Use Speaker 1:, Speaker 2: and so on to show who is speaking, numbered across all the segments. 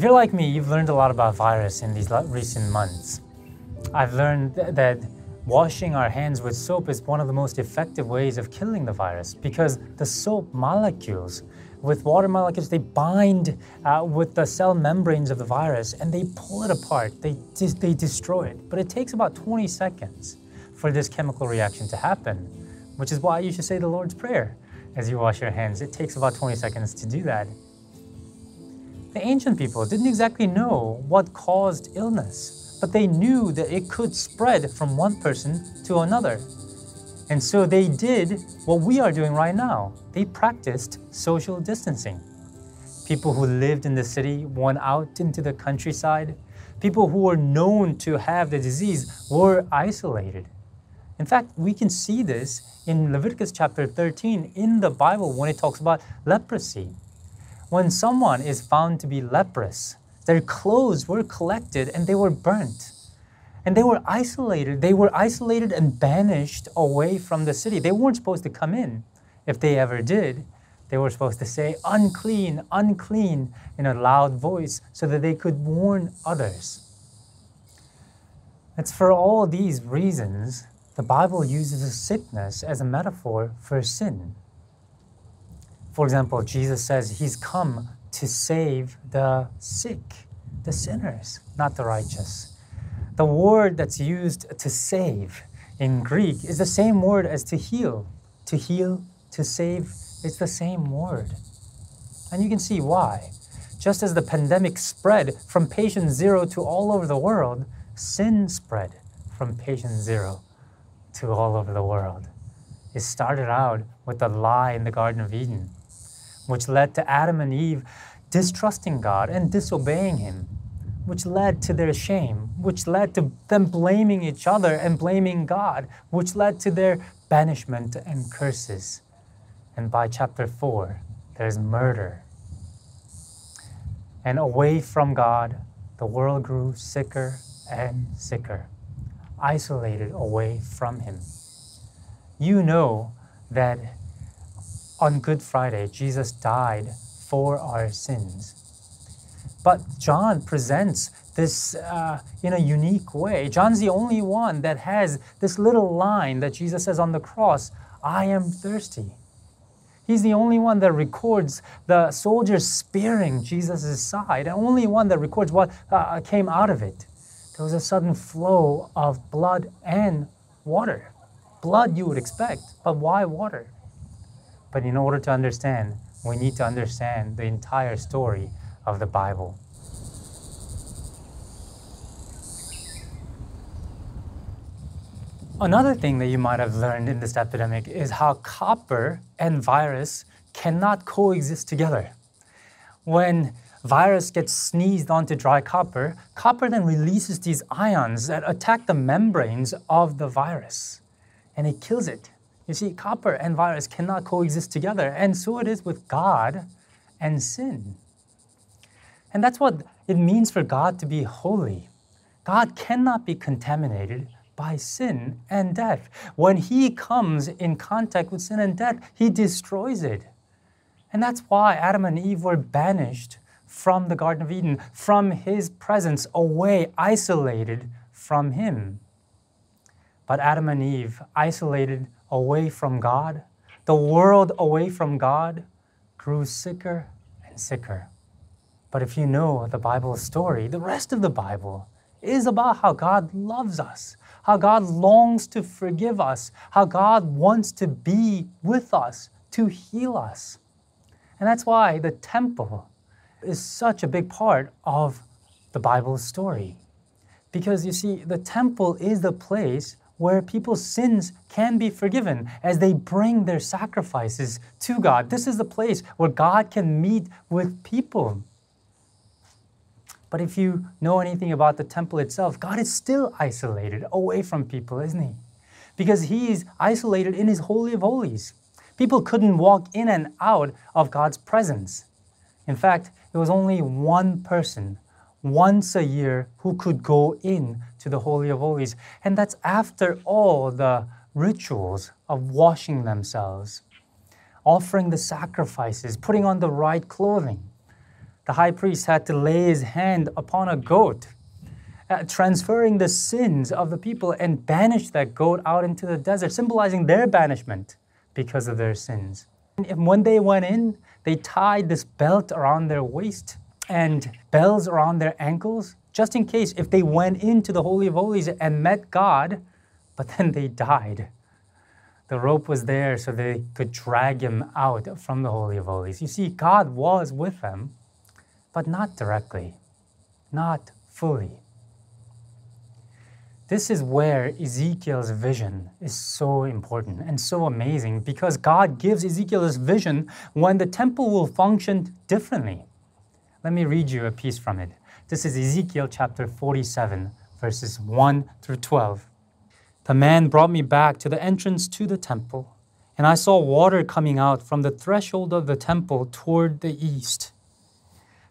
Speaker 1: If you're like me, you've learned a lot about virus in these recent months. I've learned that washing our hands with soap is one of the most effective ways of killing the virus because the soap molecules with water molecules they bind uh, with the cell membranes of the virus and they pull it apart. They, they destroy it. But it takes about 20 seconds for this chemical reaction to happen which is why you should say the lord's prayer. As you wash your hands it takes about 20 seconds to do that the ancient people didn't exactly know what caused illness, but they knew that it could spread from one person to another. And so they did what we are doing right now. They practiced social distancing. People who lived in the city went out into the countryside. People who were known to have the disease were isolated. In fact, we can see this in Leviticus chapter 13 in the Bible when it talks about leprosy. When someone is found to be leprous, their clothes were collected and they were burnt. And they were isolated. They were isolated and banished away from the city. They weren't supposed to come in. If they ever did, they were supposed to say, unclean, unclean, in a loud voice so that they could warn others. It's for all these reasons the Bible uses sickness as a metaphor for sin. For example, Jesus says he's come to save the sick, the sinners, not the righteous. The word that's used to save in Greek is the same word as to heal. To heal, to save, it's the same word. And you can see why. Just as the pandemic spread from patient zero to all over the world, sin spread from patient zero to all over the world. It started out with the lie in the Garden of Eden which led to Adam and Eve distrusting God and disobeying Him, which led to their shame, which led to them blaming each other and blaming God, which led to their banishment and curses. And by chapter 4, there's murder. And away from God, the world grew sicker and sicker, isolated away from Him. You know that on Good Friday, Jesus died for our sins. But John presents this uh, in a unique way. John's the only one that has this little line that Jesus says on the cross I am thirsty. He's the only one that records the soldiers spearing Jesus' side, and only one that records what uh, came out of it. There was a sudden flow of blood and water. Blood you would expect, but why water? But in order to understand, we need to understand the entire story of the Bible. Another thing that you might have learned in this epidemic is how copper and virus cannot coexist together. When virus gets sneezed onto dry copper, copper then releases these ions that attack the membranes of the virus and it kills it. You see, copper and virus cannot coexist together, and so it is with God and sin. And that's what it means for God to be holy. God cannot be contaminated by sin and death. When He comes in contact with sin and death, He destroys it. And that's why Adam and Eve were banished from the Garden of Eden, from His presence, away, isolated from Him. But Adam and Eve, isolated away from God, the world away from God, grew sicker and sicker. But if you know the Bible story, the rest of the Bible is about how God loves us, how God longs to forgive us, how God wants to be with us, to heal us. And that's why the temple is such a big part of the Bible's story. Because you see, the temple is the place where people's sins can be forgiven as they bring their sacrifices to God. This is the place where God can meet with people. But if you know anything about the temple itself, God is still isolated away from people, isn't He? Because He is isolated in His Holy of Holies. People couldn't walk in and out of God's presence. In fact, there was only one person once a year who could go in to the Holy of Holies. And that's after all the rituals of washing themselves, offering the sacrifices, putting on the right clothing. the high priest had to lay his hand upon a goat, uh, transferring the sins of the people and banish that goat out into the desert, symbolizing their banishment because of their sins. And when they went in, they tied this belt around their waist and bells around their ankles, just in case if they went into the Holy of Holies and met God, but then they died. The rope was there so they could drag him out from the Holy of Holies. You see, God was with them, but not directly, not fully. This is where Ezekiel's vision is so important and so amazing because God gives Ezekiel this vision when the temple will function differently. Let me read you a piece from it. This is Ezekiel chapter 47, verses 1 through 12. The man brought me back to the entrance to the temple, and I saw water coming out from the threshold of the temple toward the east.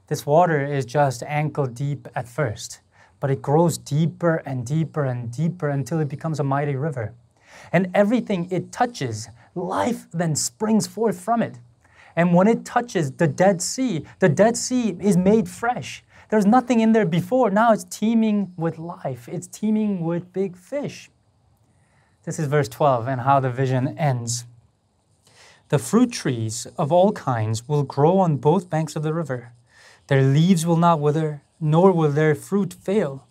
Speaker 1: This water is just ankle deep at first but it grows deeper and deeper and deeper until it becomes a mighty river. And everything it touches, life then springs forth from it. And when it touches the Dead Sea, the Dead Sea is made fresh. There's nothing in there before. Now it's teeming with life, it's teeming with big fish. This is verse 12 and how the vision ends. The fruit trees of all kinds will grow on both banks of the river. Their leaves will not wither, nor will their fruit fail.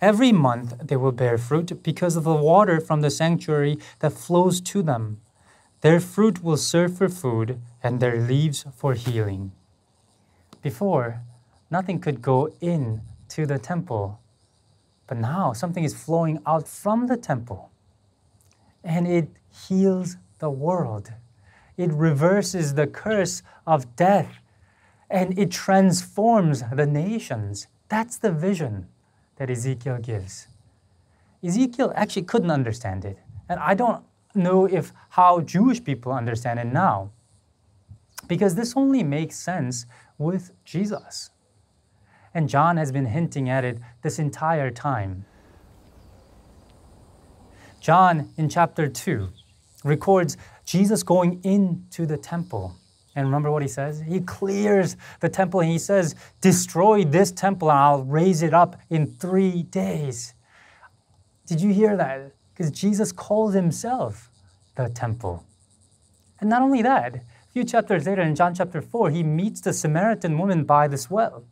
Speaker 1: Every month they will bear fruit because of the water from the sanctuary that flows to them. Their fruit will serve for food, and their leaves for healing. Before, nothing could go in to the temple, but now something is flowing out from the temple, and it heals the world. It reverses the curse of death and it transforms the nations. That's the vision that Ezekiel gives. Ezekiel actually couldn't understand it. And I don't know if how Jewish people understand it now. Because this only makes sense with Jesus. And John has been hinting at it this entire time. John in chapter 2 records Jesus going into the temple and remember what he says? He clears the temple and he says, Destroy this temple and I'll raise it up in three days. Did you hear that? Because Jesus calls himself the temple. And not only that, a few chapters later in John chapter 4, he meets the Samaritan woman by this well.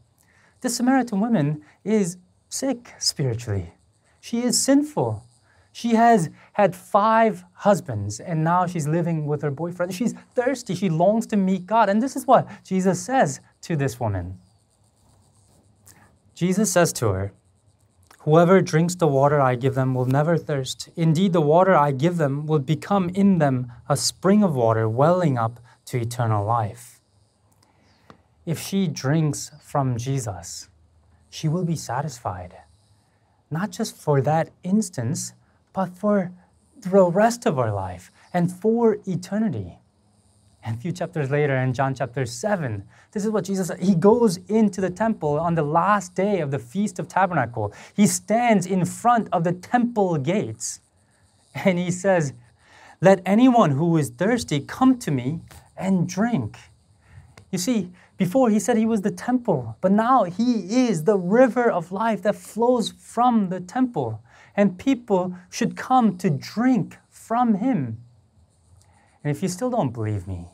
Speaker 1: This Samaritan woman is sick spiritually, she is sinful. She has had five husbands and now she's living with her boyfriend. She's thirsty. She longs to meet God. And this is what Jesus says to this woman. Jesus says to her, Whoever drinks the water I give them will never thirst. Indeed, the water I give them will become in them a spring of water welling up to eternal life. If she drinks from Jesus, she will be satisfied, not just for that instance, but for the rest of her life and for eternity. And a few chapters later in John chapter 7, this is what Jesus. He goes into the temple on the last day of the Feast of Tabernacle. He stands in front of the temple gates and he says, Let anyone who is thirsty come to me and drink. You see, before he said he was the temple, but now he is the river of life that flows from the temple and people should come to drink from him. And if you still don't believe me,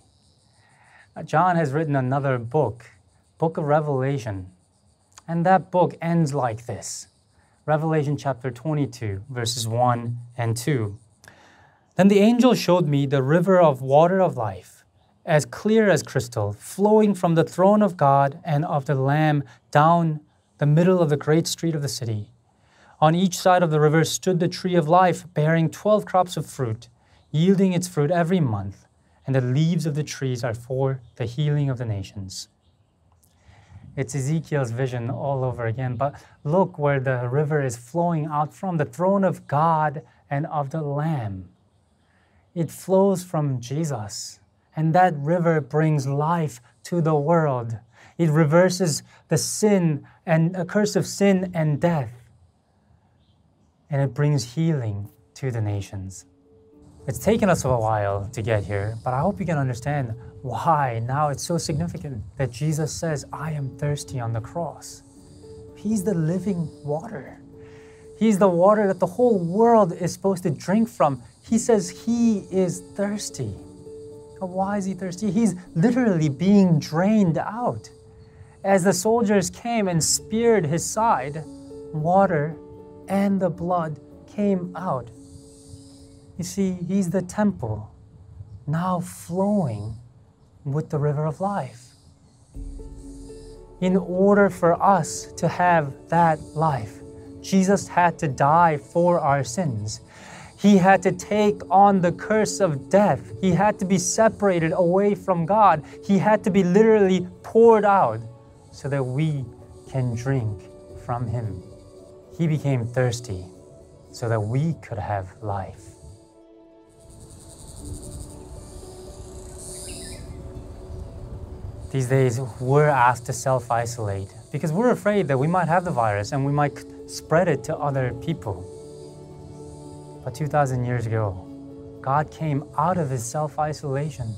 Speaker 1: John has written another book, Book of Revelation. And that book ends like this Revelation chapter 22, verses 1 and 2. Then the angel showed me the river of water of life, as clear as crystal, flowing from the throne of God and of the Lamb down the middle of the great street of the city. On each side of the river stood the tree of life, bearing twelve crops of fruit, yielding its fruit every month, and the leaves of the trees are for the healing of the nations. It's Ezekiel's vision all over again, but look where the river is flowing out from the throne of God and of the Lamb. It flows from Jesus, and that river brings life to the world. It reverses the sin and a curse of sin and death and it brings healing to the nations. It's taken us a while to get here, but I hope you can understand why now it's so significant that Jesus says, I am thirsty on the cross. He's the living water. He's the water that the whole world is supposed to drink from. He says he is thirsty. Why is he thirsty? He's literally being drained out. As the soldiers came and speared his side, water and the blood came out. You see, he's the temple now flowing with the river of life. In order for us to have that life, Jesus had to die for our sins. He had to take on the curse of death. He had to be separated away from God. He had to be literally poured out so that we can drink from Him. He became thirsty so that we could have life. These days, we're asked to self isolate because we're afraid that we might have the virus and we might spread it to other people. But 2,000 years ago, God came out of his self isolation.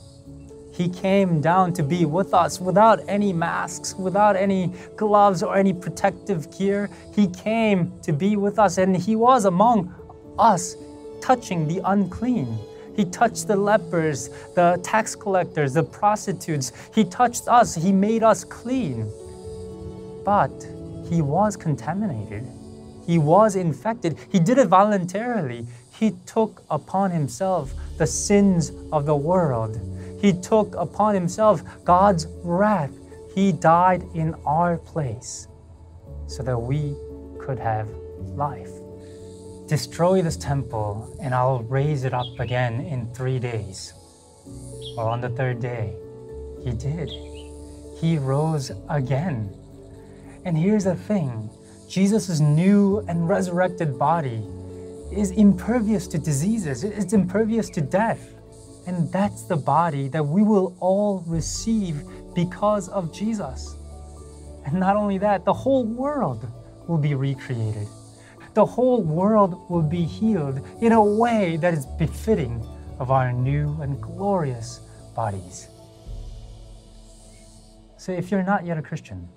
Speaker 1: He came down to be with us without any masks, without any gloves or any protective gear. He came to be with us and he was among us, touching the unclean. He touched the lepers, the tax collectors, the prostitutes. He touched us. He made us clean. But he was contaminated. He was infected. He did it voluntarily. He took upon himself the sins of the world. He took upon himself God's wrath. He died in our place so that we could have life. Destroy this temple, and I'll raise it up again in three days. Well, on the third day, he did. He rose again. And here's the thing Jesus' new and resurrected body is impervious to diseases, it's impervious to death. And that's the body that we will all receive because of Jesus. And not only that, the whole world will be recreated the whole world will be healed in a way that is befitting of our new and glorious bodies. So if you're not yet a Christian,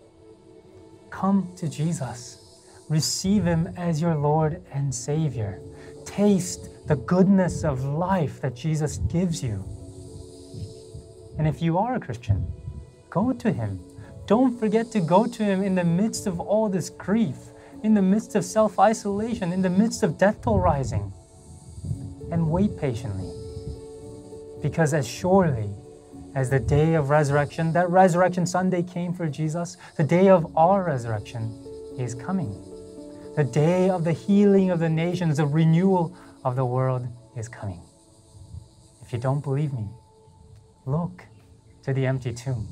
Speaker 1: come to Jesus. Receive him as your Lord and Savior. Taste the goodness of life that Jesus gives you. And if you are a Christian, go to him. Don't forget to go to him in the midst of all this grief in the midst of self isolation, in the midst of death toll rising. And wait patiently. Because as surely as the day of resurrection, that resurrection Sunday came for Jesus, the day of our resurrection is coming. The day of the healing of the nations, the renewal of the world is coming. If you don't believe me, look to the empty tomb.